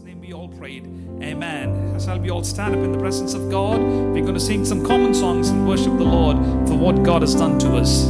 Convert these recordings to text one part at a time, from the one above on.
Jesus' name we all prayed. Amen. Shall we all stand up in the presence of God? We're going to sing some common songs and worship the Lord for what God has done to us.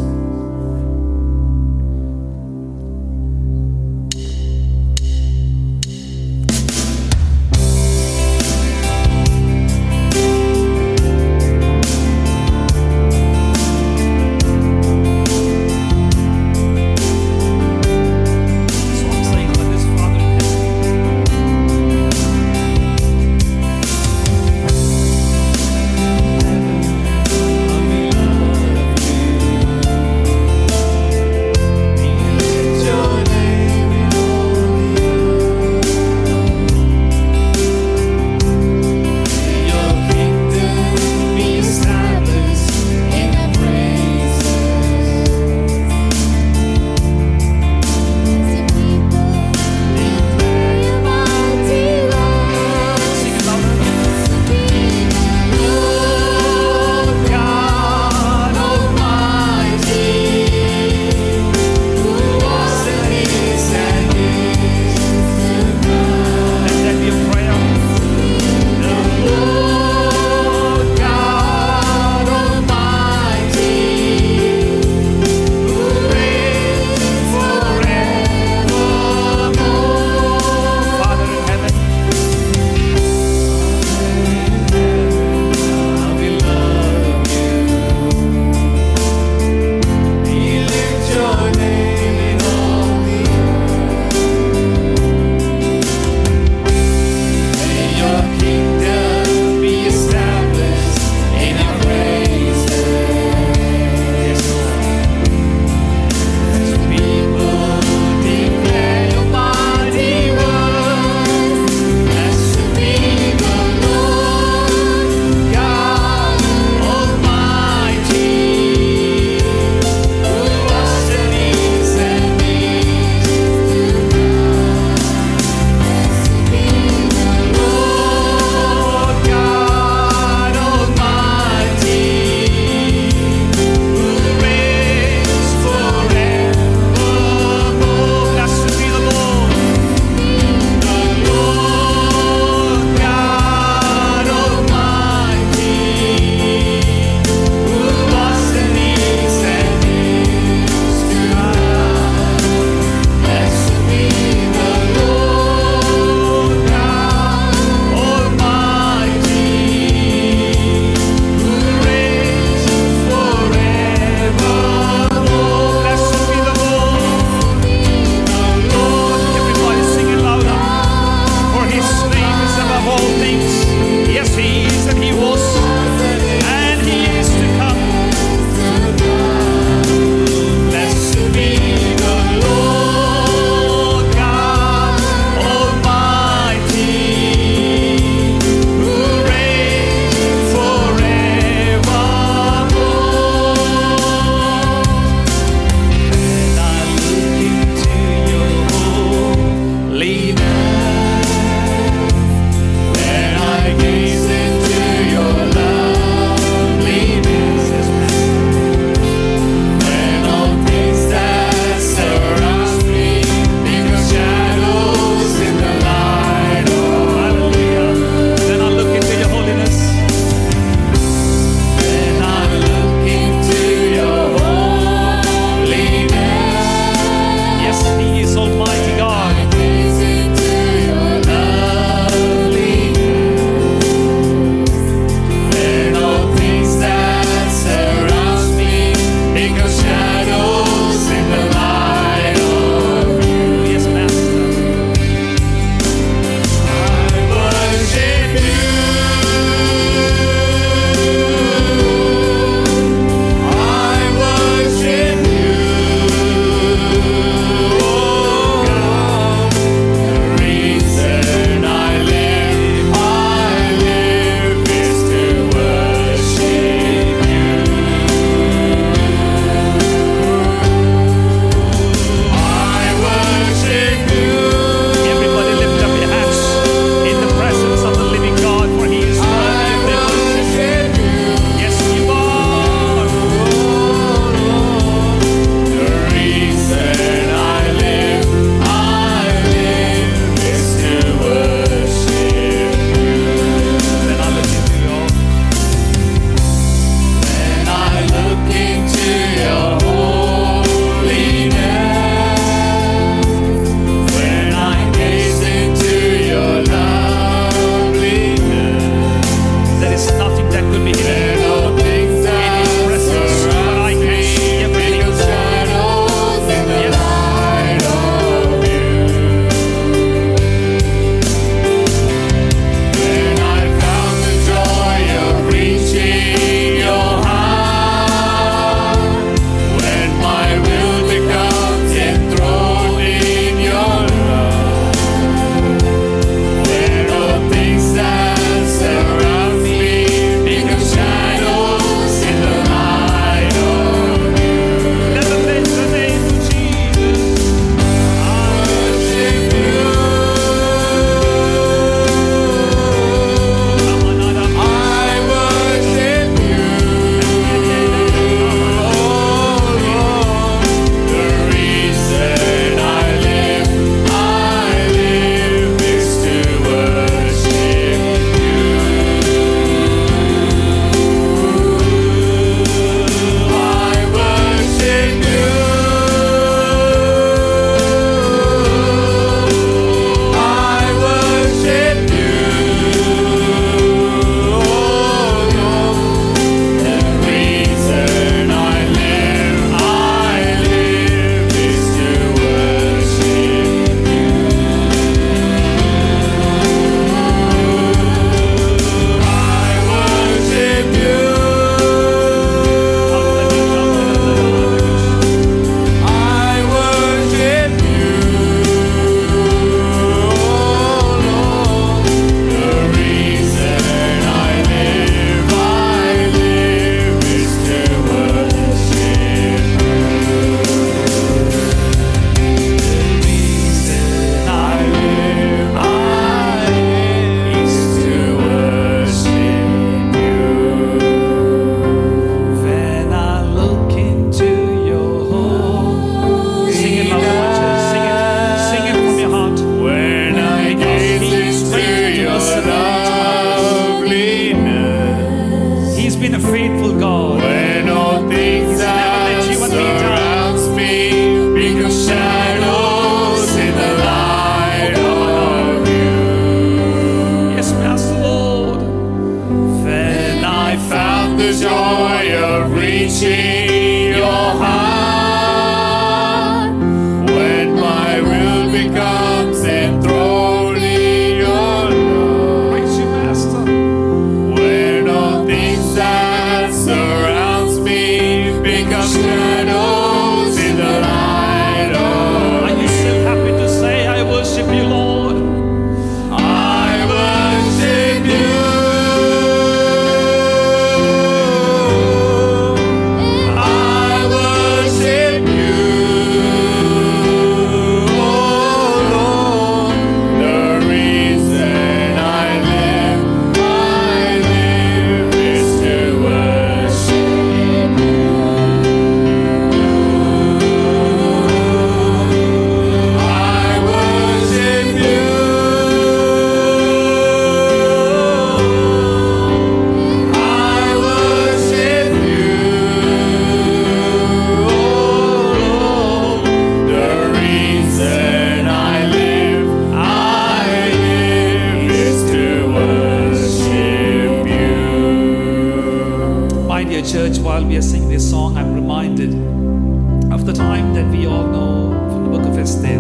That we all know from the book of Esther.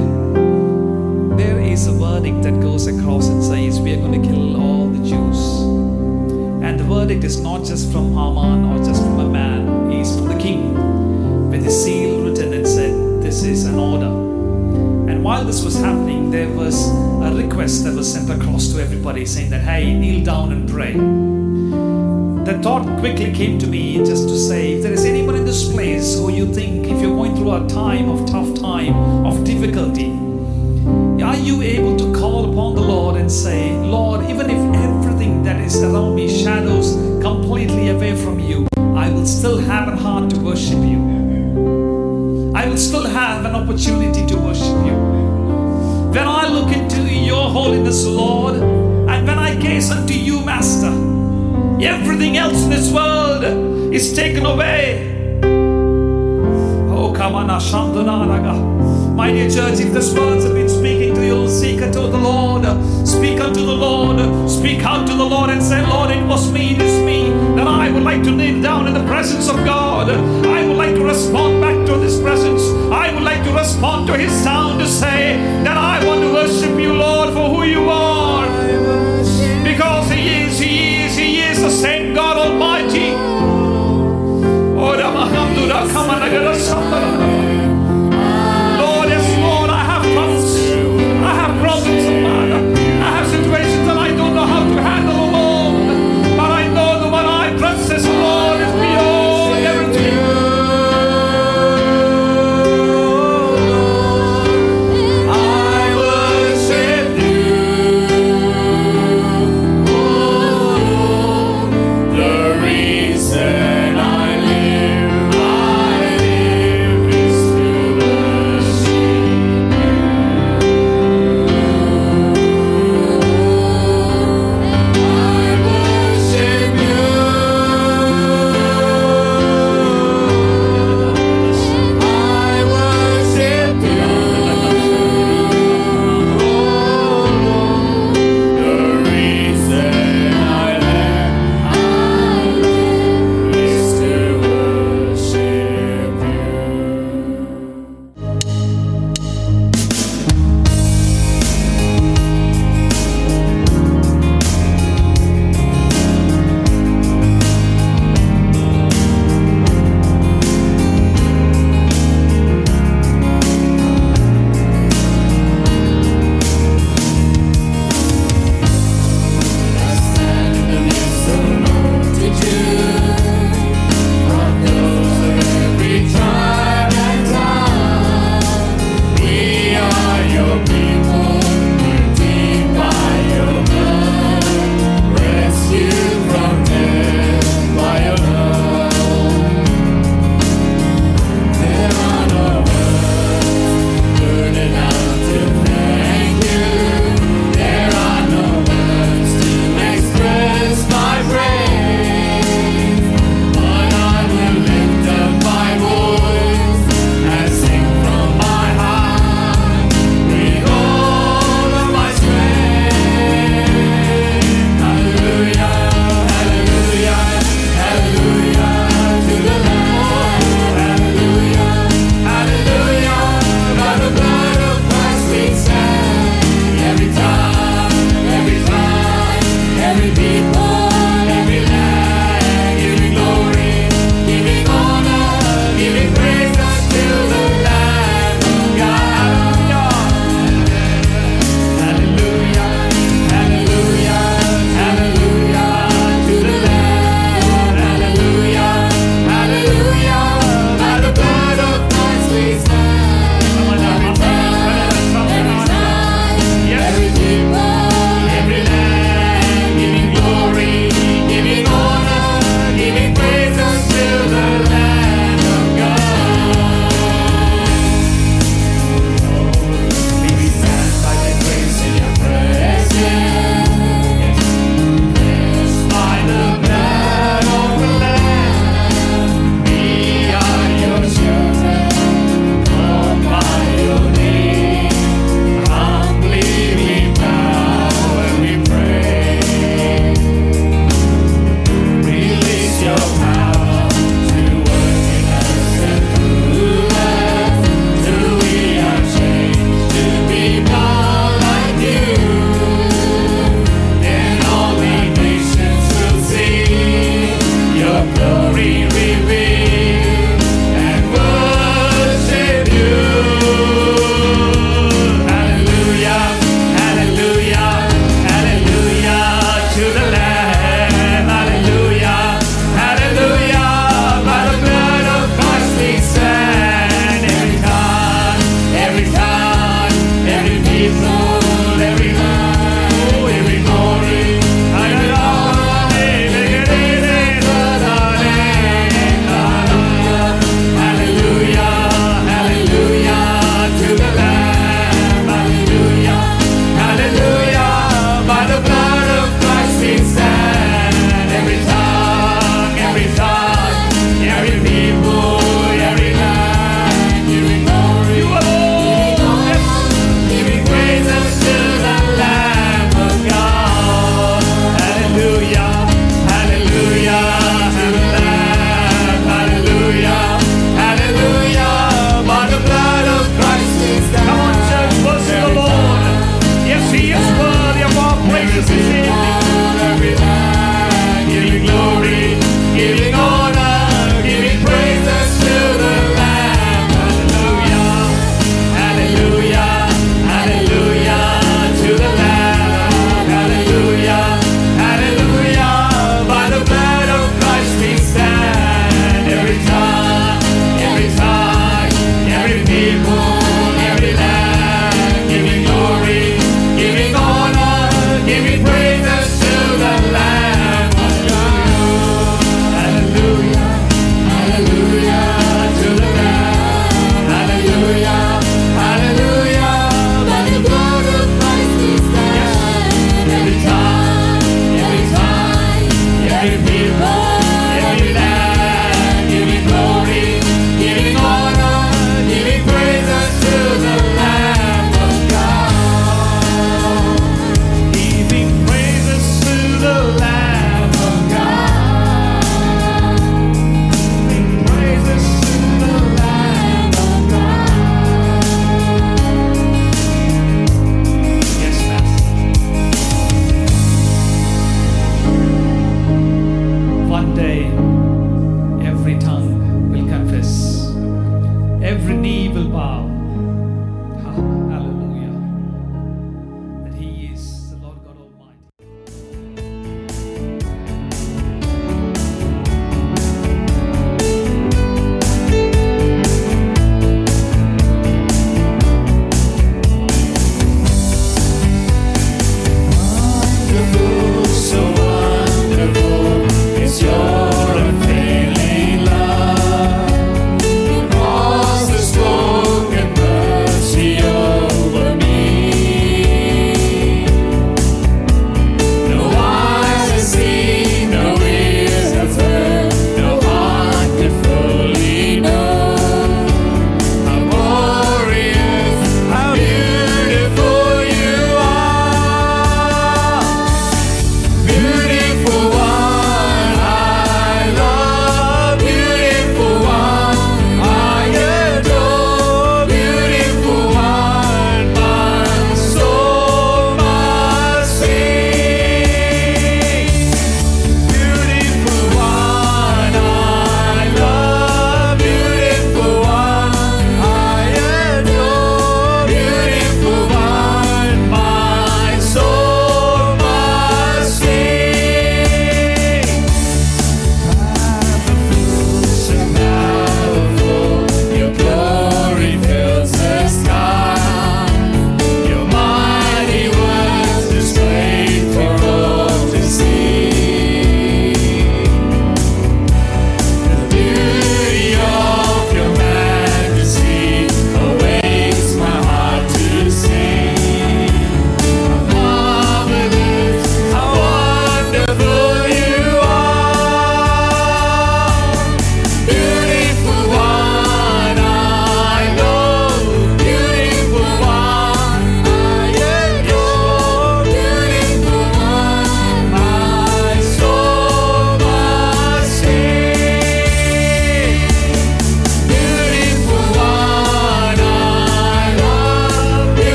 There is a verdict that goes across and says, We are going to kill all the Jews. And the verdict is not just from Haman or just from a man, it's from the king with his seal written and said, This is an order. And while this was happening, there was a request that was sent across to everybody saying that, Hey, kneel down and pray. The thought quickly came to me just to say, if there is anyone in this place who you think, if you're going through a time of tough time, of difficulty, are you able to call upon the Lord and say, Lord, even if everything that is around me shadows completely away from you, I will still have a heart to worship you. I will still have an opportunity to worship you. When I look into your holiness, Lord, and when I gaze unto you, Master, everything else in this world is taken away. Oh, come on, Ashandunaraga. My dear church, if these words have been speaking to you, seek unto the Lord, speak unto the Lord, speak out to the Lord and say, Lord, it was me, it is me, that I would like to kneel down in the presence of God. I would like to respond back to this presence. I would like to respond to his sound to say that I